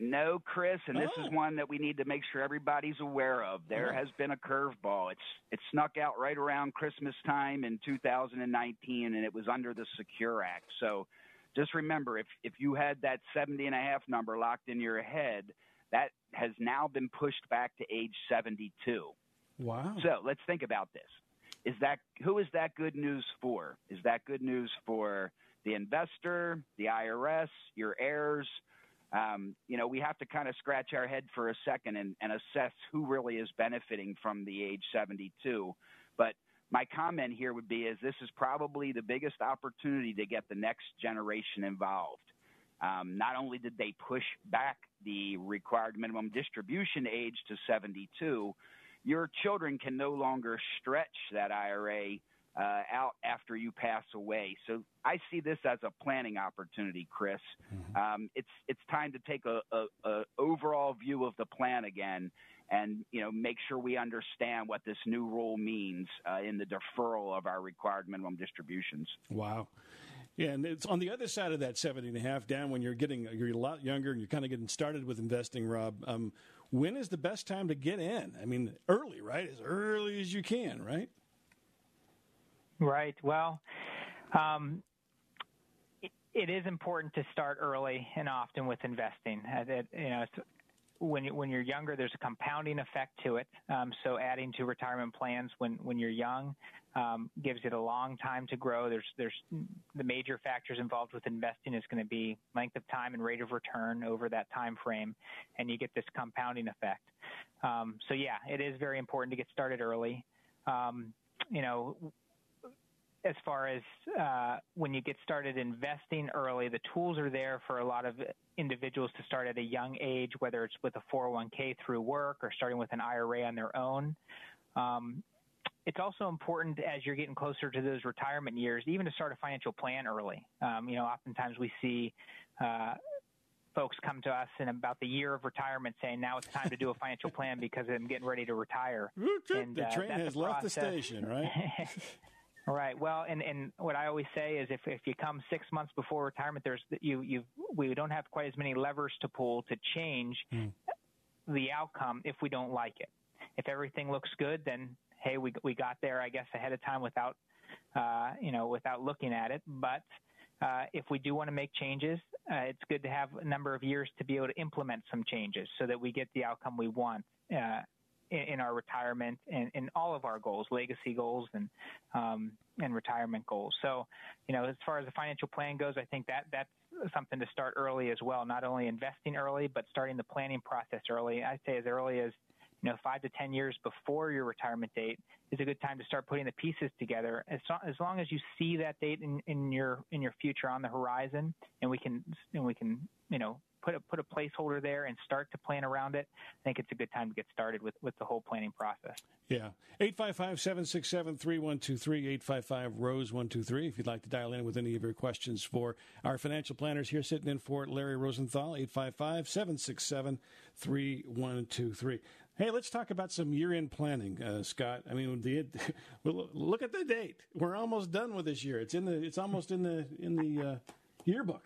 No, Chris, and this Oh. is one that we need to make sure everybody's aware of. There has been a curveball. It's it snuck out right around Christmas time in 2019, and it was under the Secure Act. So just remember, if if you had that 70 and a half number locked in your head, that has now been pushed back to age 72. Wow. So let's think about this. Is that who is that good news for? Is that good news for the investor, the IRS, your heirs? Um, you know, we have to kind of scratch our head for a second and, and assess who really is benefiting from the age 72. But my comment here would be is this is probably the biggest opportunity to get the next generation involved. Um, not only did they push back the required minimum distribution age to 72, your children can no longer stretch that IRA uh, out after you pass away. So I see this as a planning opportunity, Chris. Um, it's it's time to take a, a, a overall view of the plan again, and you know make sure we understand what this new rule means uh, in the deferral of our required minimum distributions. Wow. Yeah, and it's on the other side of that 70 and a half down when you're getting you're a lot younger and you're kind of getting started with investing, Rob. Um, when is the best time to get in? I mean, early, right? As early as you can, right? Right. Well, um, it, it is important to start early and often with investing. That, you know, it's, when you, when you're younger, there's a compounding effect to it. Um, so adding to retirement plans when when you're young um, gives it a long time to grow. There's there's the major factors involved with investing is going to be length of time and rate of return over that time frame, and you get this compounding effect. Um, so yeah, it is very important to get started early. Um, you know, as far as uh, when you get started investing early, the tools are there for a lot of individuals to start at a young age, whether it's with a 401k through work or starting with an IRA on their own. Um, it's also important as you're getting closer to those retirement years, even to start a financial plan early. Um, you know, oftentimes we see uh, folks come to us in about the year of retirement saying, now it's time to do a financial plan because I'm getting ready to retire. (laughs) And, the uh, train has left the station, right? (laughs) Right. Well, and, and what I always say is if, if you come six months before retirement, there's you you we don't have quite as many levers to pull to change the outcome if we don't like it. If everything looks good, then hey, we we got there, I guess, ahead of time without uh, you know without looking at it. But uh, if we do want to make changes, uh, it's good to have a number of years to be able to implement some changes so that we get the outcome we want. Uh, in, in our retirement and in all of our goals, legacy goals and um, and retirement goals. So, you know, as far as the financial plan goes, I think that that's something to start early as well. Not only investing early, but starting the planning process early. I'd say as early as you know, five to 10 years before your retirement date is a good time to start putting the pieces together. As, as long as you see that date in, in your in your future on the horizon, and we can and we can you know put a put a placeholder there and start to plan around it, I think it's a good time to get started with, with the whole planning process. Yeah. 855 767 3123, 855 Rose 123. If you'd like to dial in with any of your questions for our financial planners here sitting in for Larry Rosenthal, 855 767 3123. Hey, let's talk about some year-end planning, uh, Scott. I mean, the, (laughs) look at the date. We're almost done with this year. It's in the. It's almost in the in the uh, yearbook.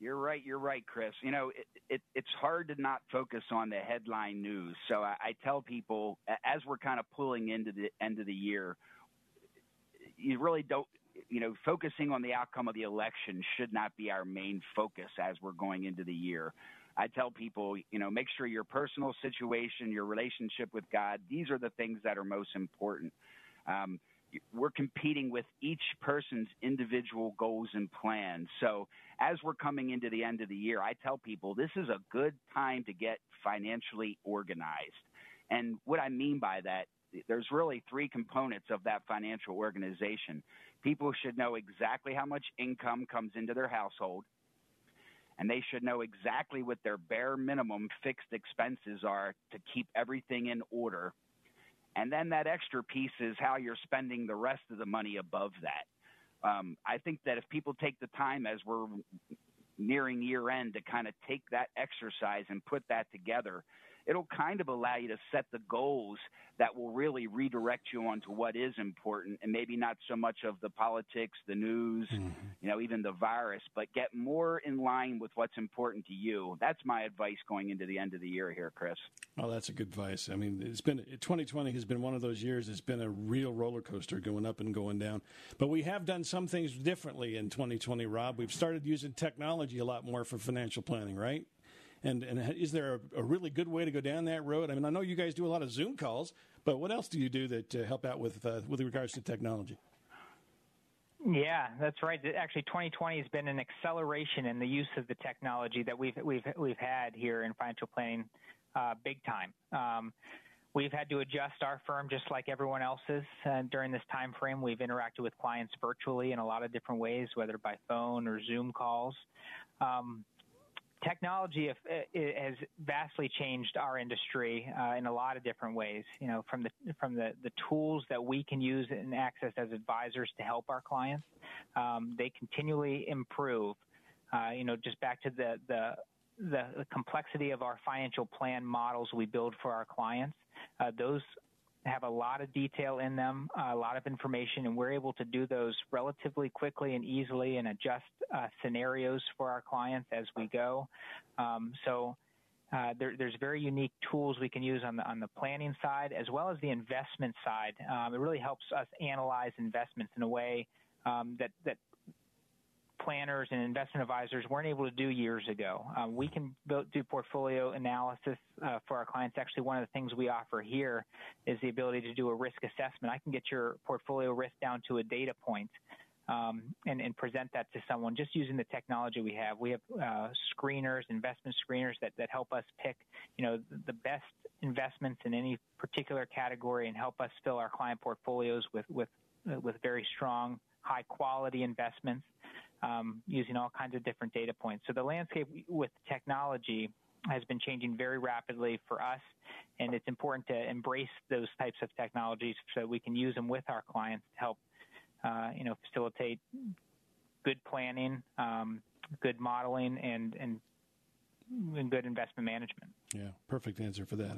You're right. You're right, Chris. You know, it, it, it's hard to not focus on the headline news. So I, I tell people as we're kind of pulling into the end of the year, you really don't. You know, focusing on the outcome of the election should not be our main focus as we're going into the year. I tell people, you know, make sure your personal situation, your relationship with God, these are the things that are most important. Um, we're competing with each person's individual goals and plans. So as we're coming into the end of the year, I tell people this is a good time to get financially organized. And what I mean by that, there's really three components of that financial organization. People should know exactly how much income comes into their household, and they should know exactly what their bare minimum fixed expenses are to keep everything in order and then that extra piece is how you're spending the rest of the money above that. Um, I think that if people take the time as we're nearing year end to kind of take that exercise and put that together, it'll kind of allow you to set the goals that will really redirect you onto what is important and maybe not so much of the politics, the news, mm-hmm. you know, even the virus, but get more in line with what's important to you. That's my advice going into the end of the year here, Chris. Oh, that's a good advice. I mean, it's been 2020 has been one of those years. It's been a real roller coaster going up and going down. But we have done some things differently in 2020, Rob. We've started using technology a lot more for financial planning, right? And and is there a, a, really good way to go down that road? I mean, I know you guys do a lot of Zoom calls, but what else do you do that uh, help out with uh, with regards to technology? Yeah, that's right. Actually, 2020 has been an acceleration in the use of the technology that we've we've we've had here in financial planning, uh, big time. Um, we've had to adjust our firm just like everyone else's uh, during this time frame. We've interacted with clients virtually in a lot of different ways, whether by phone or Zoom calls. Um, technology has vastly changed our industry uh, in a lot of different ways. You know, from the from the, the tools that we can use and access as advisors to help our clients, um, they continually improve. Uh, you know, just back to the, the the complexity of our financial plan models we build for our clients. Uh, those have a lot of detail in them, a lot of information, and we're able to do those relatively quickly and easily and adjust uh, scenarios for our clients as we go. Um, so uh, there, there's very unique tools we can use on the on the planning side as well as the investment side. Um, it really helps us analyze investments in a way um, that that planners and investment advisors weren't able to do years ago. Um, we can build, do portfolio analysis uh, for our clients. Actually, one of the things we offer here is the ability to do a risk assessment. I can get your portfolio risk down to a data point. Um, and, and, present that to someone just using the technology we have. We have uh, screeners, investment screeners that, that help us pick, you know, the best investments in any particular category and help us fill our client portfolios with with uh, with very strong, high quality investments um, using all kinds of different data points. So the landscape with technology has been changing very rapidly for us, and it's important to embrace those types of technologies so we can use them with our clients to help, uh, you know, facilitate good planning, um, good modeling, and and and good investment management. Yeah, perfect answer for that.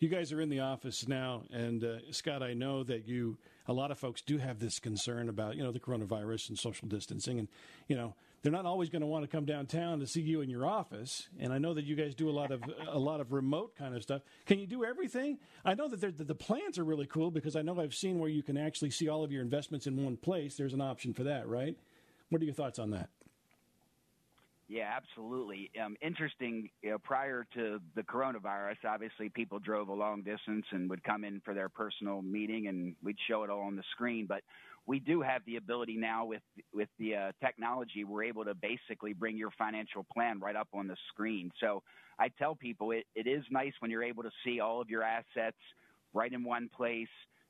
You guys are in the office now, and uh, Scott, I know that you a lot of folks do have this concern about you know the coronavirus and social distancing, and you know they're not always going to want to come downtown to see you in your office. And I know that you guys do a lot of a lot of remote kind of stuff. Can you do everything? I know that the plans are really cool because I know I've seen where you can actually see all of your investments in one place. There's an option for that, right? What are your thoughts on that? Yeah, absolutely. Um, interesting. You know, prior to the coronavirus, obviously people drove a long distance and would come in for their personal meeting, and we'd show it all on the screen. But we do have the ability now with with the uh, technology. We're able to basically bring your financial plan right up on the screen. So I tell people it, it is nice when you're able to see all of your assets right in one place.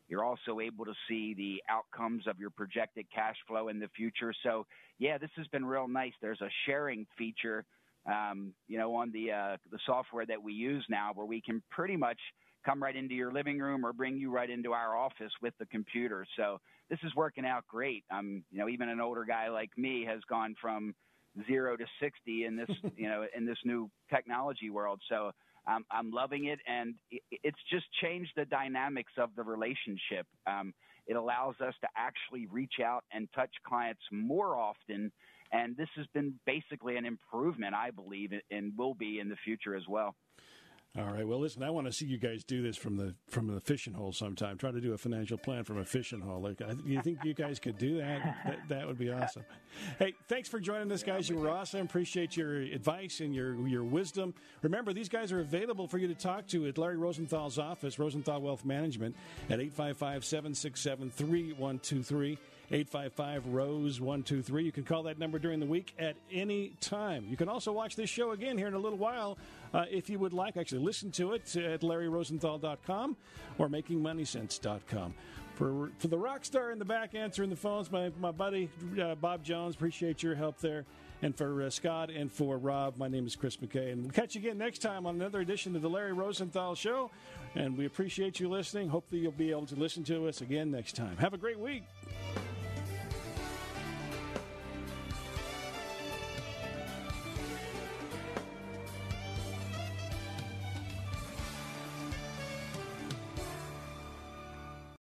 You're also able to see the outcomes of your projected cash flow in the future. So yeah, this has been real nice. There's a sharing feature, um, you know, on the uh, the software that we use now, where we can pretty much come right into your living room or bring you right into our office with the computer. So this is working out great. Um, you know, even an older guy like me has gone from zero to 60 in this, (laughs) you know, in this new technology world. So um, I'm loving it, and it's just changed the dynamics of the relationship. Um, it allows us to actually reach out and touch clients more often, and this has been basically an improvement, I believe, and will be in the future as well. All right. Well, listen, I want to see you guys do this from the from the fishing hole sometime. Try to do a financial plan from a fishing hole. Like, you think you guys could do that? that? That would be awesome. Hey, thanks for joining us, guys. You were awesome. Appreciate your advice and your your wisdom. Remember, these guys are available for you to talk to at Larry Rosenthal's office, Rosenthal Wealth Management, at 855 767 3123. 855 Rose 123. You can call that number during the week at any time. You can also watch this show again here in a little while uh, if you would like. Actually, listen to it at LarryRosenthal.com or MakingMoneySense.com. For, for the rock star in the back answering the phones, my, my buddy uh, Bob Jones, appreciate your help there. And for uh, Scott and for Rob, my name is Chris McKay. And we'll catch you again next time on another edition of the Larry Rosenthal Show. And we appreciate you listening. Hopefully, you'll be able to listen to us again next time. Have a great week.